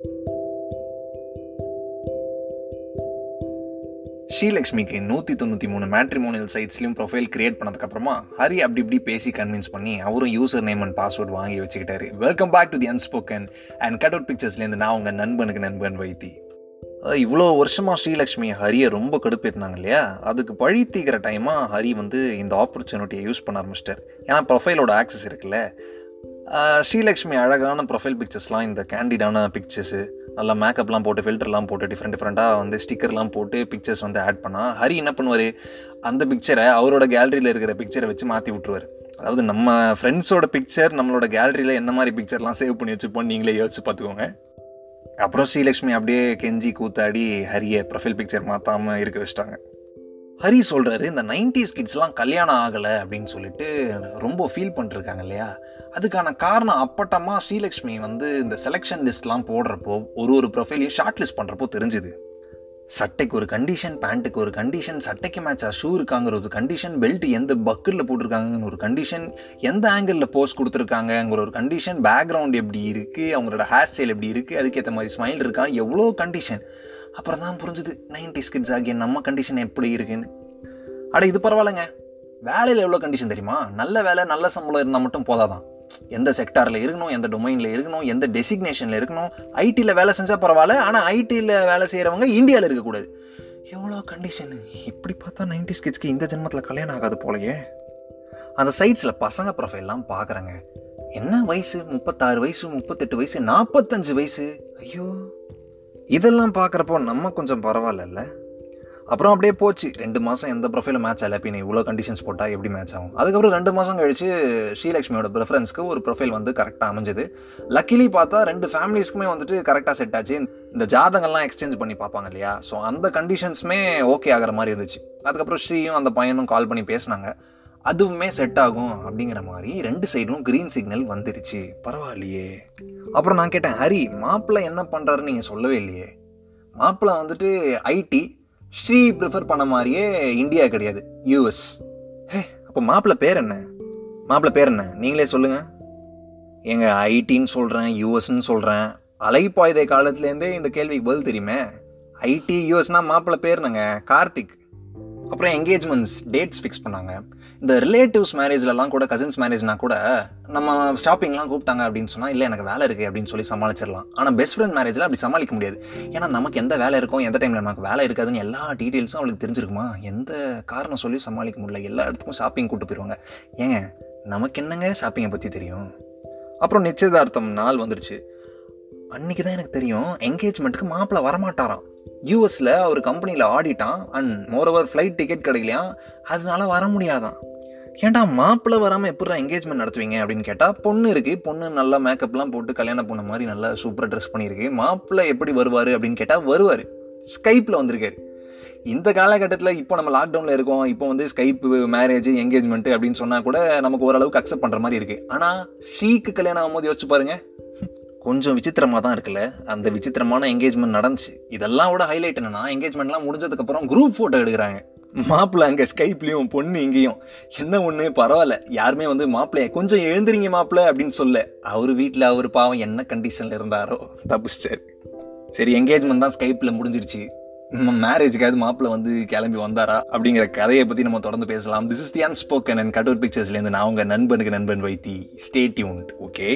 ஸ்ரீலக்ஷ்மிக்கு நூற்றி தொண்ணூற்றி மூணு மேட்ரிமோனியல் சைட்ஸ்லையும் ப்ரொஃபைல் கிரியேட் பண்ணதுக்கப்புறமா ஹரி அப்படி இப்படி பேசி கன்வின்ஸ் பண்ணி அவரும் யூசர் நேம் அண்ட் பாஸ்வேர்ட் வாங்கி வச்சுக்கிட்டாரு. Welcome back to the unspoken and cut out பிக்சர்ஸ்லேருந்து நான் உங்கள் நண்பனுக்கு நண்பன் வைத்தி. இவ்வளோ வருஷமாக ஸ்ரீலக்ஷ்மி ஹரியை ரொம்ப கடுப்பேற்றினாங்க இல்லையா? அதுக்கு பழி தீக்கிற டைமாக ஹரி வந்து இந்த ஆப்பர்ச்சுனிட்டியை யூஸ் பண்ண ஆரம்பிச்சிட்டார். ஏன்னா ப்ரொஃபைலோட ஆக்சஸ் இருக்குல்ல. ஸ்ரீலக்ஷ்மி அழகான ப்ரொஃபைல் பிக்சர்ஸ்லாம் இந்த கேண்டிடான பிக்சர்ஸு நல்லா மேக்கப்லாம் போட்டு ஃபில்டர்லாம் போட்டு டிஃப்ரெண்ட் டிஃப்ரெண்ட்டாக வந்து ஸ்டிக்கர்லாம் போட்டு பிக்சர்ஸ் வந்து ஆட் பண்ணால் ஹரி என்ன பண்ணுவார்? அந்த பிக்சரை அவரோட கேலரியில் இருக்கிற பிக்சரை வச்சு மாற்றி விட்ருவார் அதாவது நம்ம ஃப்ரெண்ட்ஸோட பிக்சர் நம்மளோட கேலரியில் என்ன மாதிரி பிக்சர்லாம் சேவ் பண்ணி வச்சுப்போம் நீங்களே யோசிச்சு பார்த்துக்கோங்க. அப்புறம் ஸ்ரீலக்ஷ்மி அப்படியே கெஞ்சி கூத்தாடி ஹரியை ப்ரொஃபைல் பிக்சர் மாற்றாமல் இருக்க வச்சிட்டாங்க. ஹரி சொல்கிறாரு இந்த நைன்டிஸ் கிட்ஸ்லாம் கல்யாணம் ஆகலை அப்படின்னு சொல்லிட்டு ரொம்ப ஃபீல் பண்ணிருக்காங்க இல்லையா? அதுக்கான காரணம் அப்பட்டமாக ஸ்ரீலக்ஷ்மி வந்து இந்த செலெக்ஷன் லிஸ்ட்லாம் போடுறப்போ ஒரு ஒரு ப்ரொஃபைலையும் ஷார்ட் லிஸ்ட் பண்ணுறப்போ தெரிஞ்சுது. சட்டைக்கு ஒரு கண்டிஷன் பேண்ட்டுக்கு ஒரு கண்டிஷன் சட்டைக்கு மேட்சாக ஷூ இருக்காங்கிற ஒரு கண்டிஷன் பெல்ட் எந்த பக்கரில் போட்டிருக்காங்கன்னு ஒரு கண்டிஷன் எந்த ஆங்கிளில் போஸ்ட் கொடுத்துருக்காங்கங்கிற ஒரு கண்டிஷன் பேக்ரவுண்ட் எப்படி இருக்குது அவங்களோட ஹேர் ஸ்டைல் எப்படி இருக்குது அதுக்கேற்ற மாதிரி ஸ்மைல் இருக்கா எவ்வளோ கண்டிஷன் அப்புறம் தான் புரிஞ்சுது நைன்டிஸ் கிட்ஸ் ஆகிய நம்ம கண்டிஷன் எப்படி இருக்குன்னு. அட இது பரவாயில்லைங்க. வேலையில் எவ்வளோ கண்டிஷன் தெரியுமா? நல்ல வேலை நல்ல சம்பளம் இருந்தால் மட்டும் போதாதான் எந்த செக்டாரில் இருக்கணும் எந்த டொமைனில் இருக்கணும் எந்த டெசிக்னேஷனில் இருக்கணும் ஐடியில் வேலை செஞ்சால் பரவாயில்ல ஆனால் ஐடியில் வேலை செய்கிறவங்க இந்தியாவில் இருக்கக்கூடாது எவ்வளோ கண்டிஷன் இப்படி பார்த்தா நைன்டிஸ் ஸ்கிட்ஸ்க்கு இந்த ஜென்மத்தில் கல்யாணம் ஆகாது போலயே. அந்த சைட்ஸில் பசங்க ப்ரொஃபைல்லாம் பார்க்குறேங்க என்ன வயசு? முப்பத்தாறு வயசு முப்பத்தெட்டு வயசு நாற்பத்தஞ்சு வயசு? ஐயோ. இதெல்லாம் பார்க்குறப்போ நம்ம கொஞ்சம் பரவாயில்லல்ல? அப்புறம் அப்படியே போச்சு. ரெண்டு மாதம் எந்த ப்ரொஃபைலும் மேட்ச் ஆகல. நீ இவ்வளோ கண்டிஷன்ஸ் போட்டால் எப்படி மேட்ச் ஆகும்? அதுக்கப்புறம் ரெண்டு மாதம் கழிச்சு ஸ்ரீலக்ஷ்மியோட ப்ரிஃபரன்ஸ்க்கு ஒரு ப்ரொஃபைல் வந்து கரெக்டாக அமைஞ்சது. லக்கிலி பார்த்தா ரெண்டு ஃபேமிலிஸ்க்குமே வந்துட்டு கரெக்டாக செட் ஆச்சு. இந்த ஜாதகம்லாம் எக்ஸ்சேஞ்ச் பண்ணி பார்ப்பாங்க இல்லையா? ஸோ அந்த கண்டிஷன்ஸுமே ஓகே ஆகிற மாதிரி இருந்துச்சு. அதுக்கப்புறம் ஸ்ரீயும் அந்த பையனும் கால் பண்ணி பேசினாங்க. அதுவுமே செட் ஆகும் அப்படிங்கிற மாதிரி ரெண்டு சைடும் க்ரீன் சிக்னல் வந்துருச்சு. பரவாயில்லையே. அப்புறம் நான் கேட்டேன் ஹரி மாப்பிள்ளை என்ன பண்ணுறாருன்னு நீங்கள் சொல்லவே இல்லையே. மாப்பிள்ளை வந்துட்டு ஐடி ஸ்ரீ ப்ரிஃபர் பண்ண மாதிரியே இந்தியா கிடையாது யூஎஸ் ஹே அப்போ மாப்பிள்ளை பேர் என்ன? மாப்பிள்ளை பேர் என்ன? நீங்களே சொல்லுங்கள் எங்கள் ஐடின்னு சொல்கிறேன் யூஎஸ்ன்னு சொல்கிறேன் அலைப்பாய்தை காலத்துலேருந்தே இந்த கேள்விக்கு பதில் தெரியுமே? ஐடி யூஎஸ்னா மாப்பிள்ளை பேர் என்னங்க? கார்த்திக். அப்புறம் என்கேஜ்மெண்ட்ஸ் டேட்ஸ் ஃபிக்ஸ் பண்ணாங்க. இந்த ரிலேட்டிவ்ஸ் மேரேஜ்லலாம் கூட கசின்ஸ் மேரேஜ்னா கூட நம்ம ஷாப்பிங்லாம் கூப்பிட்டாங்க அப்படின்னு சொன்னால் இல்லை எனக்கு வேலை இருக்குது அப்படின்னு சொல்லி சமாளிச்சிடலாம். ஆனால் பெஸ்ட் ஃப்ரெண்ட் மேரேஜில் அப்படி சமாளிக்க முடியாது. ஏன்னா நமக்கு எந்த வேலை இருக்கும் எந்த டைமில் நமக்கு வேலை இருக்காதுன்னு எல்லா டீட்டெயில்ஸும் அவளுக்கு தெரிஞ்சிருக்குமா? எந்த காரணம் சொல்லி சமாளிக்க முடியல. எல்லா இடத்துக்கும் ஷாப்பிங் கூப்பிட்டு போயிடுவாங்க ஏங்க நமக்கு என்னங்க ஷாப்பிங்கை பற்றி தெரியும்? அப்புறம் நிச்சயதார்த்தம் நாள் வந்துருச்சு. அன்றைக்கி தான் எனக்கு தெரியும் என்கேஜ்மெண்ட்டுக்கு மாப்பிள்ளை வரமாட்டாராம். யூஎஸில் அவர் கம்பெனியில் ஆடிட்டான் அண்ட் மோரோவர் ஃப்ளைட் டிக்கெட் கிடைக்கலையாம் அதனால வர முடியாதான். ஏன்டா மாப்பிள்ளை வராமல் எப்படா என்கேஜ்மெண்ட் நடத்துவீங்க அப்படின்னு கேட்டால் பொண்ணு இருக்குது பொண்ணு நல்லா மேக்கப்லாம் போட்டு கல்யாணம் பண்ண மாதிரி நல்லா சூப்பராக ட்ரெஸ் பண்ணியிருக்கு. மாப்பிள்ளை எப்படி வருவார் அப்படின்னு கேட்டால் வருவார். ஸ்கைப்பில் வந்திருக்காரு. இந்த காலகட்டத்தில் இப்போ நம்ம லாக்டவுனில் இருக்கோம் இப்போ வந்து ஸ்கைப்பு மேரேஜ் எங்கேஜ்மெண்ட்டு அப்படின்னு சொன்னால் கூட நமக்கு ஓரளவுக்கு அக்செப்ட் பண்ணுற மாதிரி இருக்குது ஆனால் ஸ்ரீக்கு கல்யாணம் ஆகும்போது யோசிச்சு பாருங்க. கொஞ்சம் விசித்திரமாக தான் இருக்குல்ல? அந்த விசித்திரமான என்கேஜ்மெண்ட் நடந்துச்சு. இதெல்லாம் விட ஹைலைட் என்னன்னா என்கேஜ்மெண்ட்லாம் முடிஞ்சதுக்கப்புறம் குரூப் ஃபோட்டோ எடுக்கிறாங்க. மாப்பிள்ளை அங்கே ஸ்கைப்லேயும் பொண்ணு இங்கேயும். என்ன ஒன்று பரவாயில்ல. யாருமே வந்து மாப்பிள்ளைய கொஞ்சம் எழுந்துறீங்க மாப்பிள்ளை அப்படின்னு சொல்ல. அவர் வீட்டில் அவர் பாவம் என்ன கண்டிஷனில் இருந்தாரோ தப்பிச்சிட்டாரு. சரி என்கேஜ்மெண்ட் தான் ஸ்கைப்பில் முடிஞ்சிருச்சு. மேரேஜுக்காவது மாப்பிள்ளை வந்து கிளம்பி வந்தாரா? அப்படிங்கிற கதையை பற்றி நம்ம தொடர்ந்து பேசலாம். This is the unspoken and cut out பிக்சர்ஸ்லேருந்து நான் உங்கள் நண்பனுக்கு நண்பன் வைத்தி. Stay tuned okay